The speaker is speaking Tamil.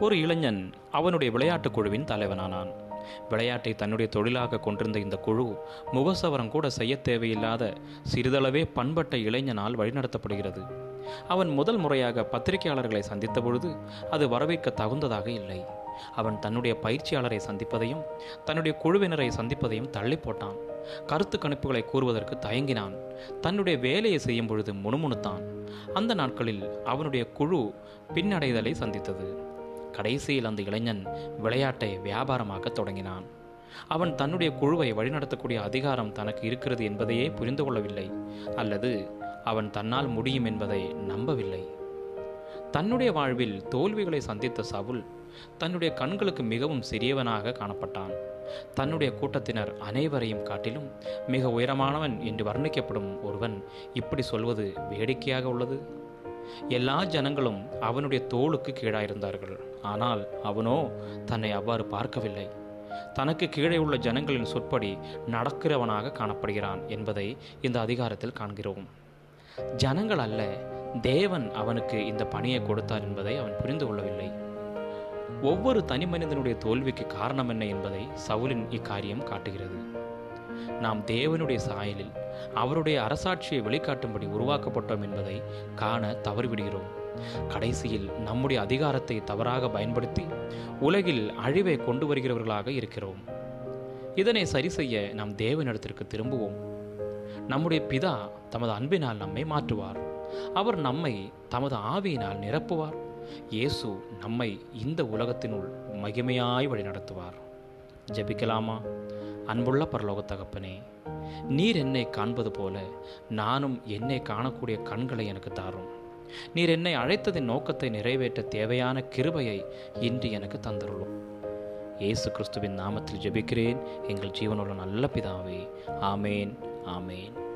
ஒரு இளைஞன் அவனுடைய விளையாட்டுக் குழுவின் தலைவனானான். விளையாட்டை தன்னுடைய தொழிலாக கொண்டிருந்த இந்த குழு முகசவரம் கூட செய்ய தேவையில்லாத சிறிதளவே பண்பட்ட இளைஞனால் வழிநடத்தப்படுகிறது. அவன் முதல் முறையாக பத்திரிகையாளர்களை சந்தித்த பொழுது அது வரவேற்க தகுந்ததாக இல்லை. அவன் தன்னுடைய பயிற்சியாளரை சந்திப்பதையும் தன்னுடைய குழுவினரை சந்திப்பதையும் தள்ளி போட்டான். கருத்து கணிப்புகளை கூறுவதற்கு தயங்கினான். தன்னுடைய வேலையை செய்யும் பொழுது முணுமுணுத்தான். அந்த நாட்களில் அவனுடைய குழு பின்னடைதலை சந்தித்தது. கடைசியில் அந்த இளைஞன் விளையாட்டை வியாபாரமாக்க தொடங்கினான். அவன் தன்னுடைய குழுவை வழிநடத்தக்கூடிய அதிகாரம் தனக்கு இருக்கிறது என்பதையே புரிந்து கொள்ளவில்லை அல்லது அவன் தன்னால் முடியும் என்பதை நம்பவில்லை. தன்னுடைய வாழ்வில் தோல்விகளை சந்தித்த சவுல் தன்னுடைய கண்களுக்கு மிகவும் சிறியவனாக காணப்பட்டான். தன்னுடைய கூட்டத்தினர் அனைவரையும் காட்டிலும் மிக உயரமானவன் என்று வர்ணிக்கப்படும் ஒருவன் இப்படி சொல்வது வேடிக்கையாக உள்ளது. எல்லா ஜனங்களும் அவனுடைய தோளுக்கு கீழாயிருந்தார்கள். ஆனால் அவனோ தன்னை அவ்வாறு பார்க்கவில்லை. தனக்கு கீழே உள்ள ஜனங்களின் சொற்படி நடக்கிறவனாக காணப்படுகிறான் என்பதை இந்த அதிகாரத்தில் காண்கிறோம். ஜனங்கள் அல்ல தேவன் அவனுக்கு இந்த பணியை கொடுத்தார் என்பதை அவன் புரிந்து கொள்ளவில்லை. ஒவ்வொரு தனி மனிதனுடைய தோல்விக்கு காரணம் என்ன என்பதை சவுலின் இக்காரியம் காட்டுகிறது. நாம் தேவனுடைய சாயலில் அவருடைய அரசாட்சியை வெளிக்காட்டும்படி உருவாக்கப்பட்டோம் என்பதை காண தவறிவிடுகிறோம். கடைசியில் நம்முடைய அதிகாரத்தை தவறாக பயன்படுத்தி உலகில் அழிவை கொண்டு வருகிறவர்களாக இருக்கிறோம். இதனை சரி செய்ய நாம் தேவனிடத்திற்கு திரும்புவோம். நம்முடைய பிதா தமது அன்பினால் நம்மை மாற்றுவார். அவர் நம்மை தமது ஆவியினால் நிரப்புவார். இயேசு நம்மை இந்த உலகத்தினுள் மகிமையாய் வழிநடத்துவார். ஜபிக்கலாமா? அன்புள்ள பரலோக தகப்பனே நீர் என்னை காண்பது போல நானும் என்னை காணக்கூடிய கண்களை எனக்கு தாரும். நீர் என்னை அழைத்ததின் நோக்கத்தை நிறைவேற்ற தேவையான கிருபையை இன்று எனக்கு தந்தருளும். இயேசு கிறிஸ்துவின் நாமத்தில் ஜெபிக்கிறேன். எங்கள் ஜீவனுள்ள நல்ல பிதாவே. ஆமேன் ஆமேன்.